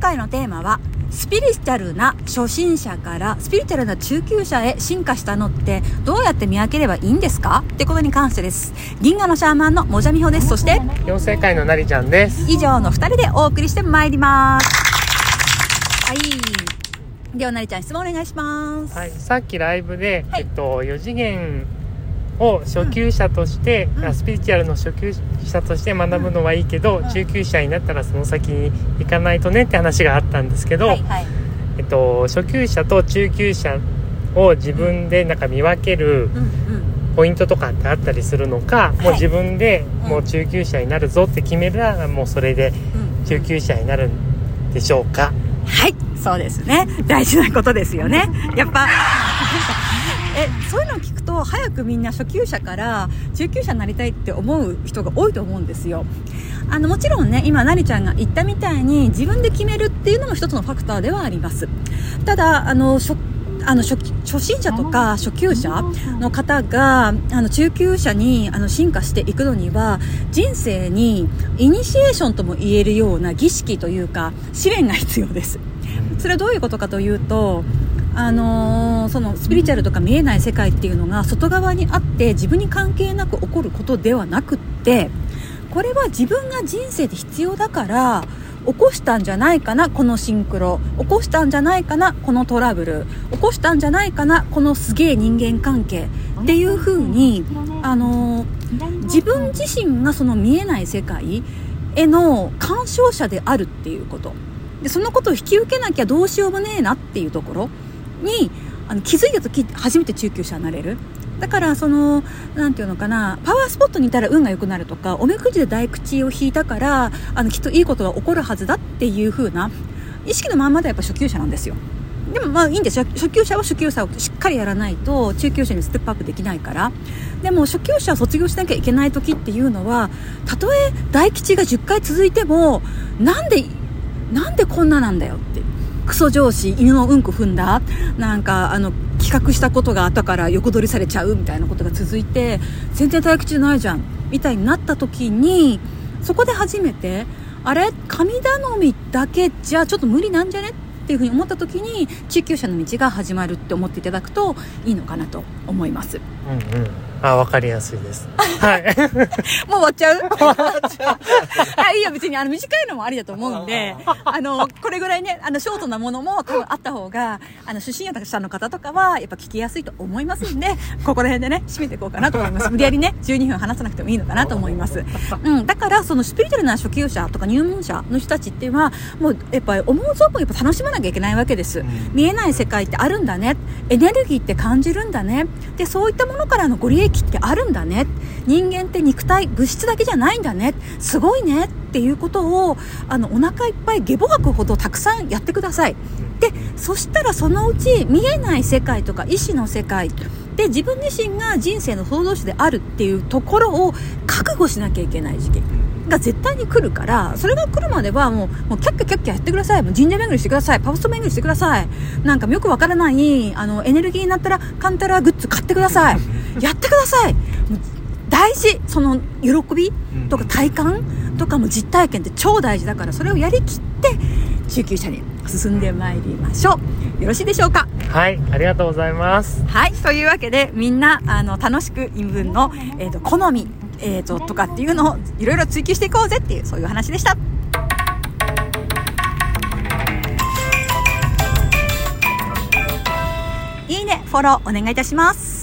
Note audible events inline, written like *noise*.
回のテーマはスピリチュアルな初心者からスピリチュアルな中級者へ進化したのってどうやって見分ければいいんですか？ってことに関してです。銀河のシャーマンのもじゃみほです。そして妖精界のなりちゃんです。以上の2人でお送りしてまいります。はい。ではなりちゃん質問お願いします。はい。さっきライブで、はい。えっと4次元を初級者として、うん。あスピリチュアルの初級者として学ぶのはいいけど、うん。中級者になったらその先に行かないとねって話があったんですけど、はいはい。えっと、初級者と中級者を自分でなんか見分けるポイントとかってあったりするのか、もう自分でもう中級者になるぞって決めたらもうそれでうん。中級者になるんでしょうか、はい、そうですね。大事なことですよね。やっぱ、*laughs* え、そういうのを聞くと、早くみんな初級者から中級者になりたいって思う人が多いと思うんですよ。あの、もちろんね、今、なりちゃんが言ったみたいに、自分で決めるっていうのも一つのファクターではあります。ただ、あの、初あの初初心者とか初級者の方があの中級者にあの進化していくのには人生にイニシエーションとも言えるような儀式というか試練が必要ですそれはどういうことかというとあのーそのスピリチュアルとか見えない世界っていうのが外側にあって自分に関係なく起こることではなくってこれは自分が人生で必要だから起こしたんじゃないかなこのシンクロ。起こしたんじゃないかなこのトラブル。起こしたんじゃないかなこのすげえ人間関係。っていう風にあのー自分自身がその見えない世界への干渉者であるっていうこと。でそのことを引き受けなきゃどうしようもねえなっていうところ。にあの気づいた時初めて中級者になれる。だからそのなんていうのかなパワースポットにいたら運が良くなるとかおみくじで大口を引いたからあのきっといいことが起こるはずだっていう風な意識のまんまでやっぱ初級者なんですよ。でもまあいいんですよ。初級者は初級者をしっかりやらないと中級者にステップアップできないから。でも初級者を卒業しなきゃいけない時っていうのはたとえ大吉が10回続いてもなんでなんでこんななんだよって。クソ上司犬のうんこ踏んだ？なんかあの企画したことが後から横取りされちゃうみたいなことが続いて全然大吉じゃないじゃん。みたいになった時にそこで初めてあれ？神頼みだけじゃちょっと無理なんじゃね？っていうふうに思った時に中級者の道が始まるって思っていただくといいのかなと思います。うんうん。あわかりやすいですはい *laughs* もう終わっちゃう？あ、いいよ、別に、あの、短いのもありだと思うんで、*laughs* あの、これぐらいね、あの、ショートなものも多分あった方が、あの、出身者の方とかは、やっぱ聞きやすいと思いますんで、*laughs* ここら辺でね、締めていこうかなと思います。無理やりね、12分話さなくてもいいのかなと思います。うん、だから、その、スピリチュアルな初級者とか入門者の人たちっていうのは、もう、やっぱり、思う存分やっぱ楽しまなきゃいけないわけです。見えない世界ってあるんだね。エネルギーって感じるんだね。で、そういったものからのご利益ってあるんだね。人間って肉体、物質だけじゃないんだね。すごいねっていうことを、あの、お腹いっぱい下ボ吐くほどたくさんやってください。で、そしたらそのうち見えない世界とか意志の世界で自分自身が人生の創造主であるっていうところを覚悟しなきゃいけない時期が絶対に来るから、それが来るまではもう、もうキャッキャキャッキャやってください。もう神社巡りしてください。パブスト巡りしてください。なんかよくわからない、あの、エネルギーになったら、カンタラグッズ買ってください。やってください。大事。その喜び？とか体感？とかも実体験って超大事だからそれをやりきって中級者に進んでまいりましょう。よろしいでしょうか？はい。ありがとうございます。はい。というわけでみんなあの楽しく自分の、えー、と好み、えー、ととかっていうのをいろいろ追求していこうぜっていうそういう話でした。いいね。フォローお願いいたします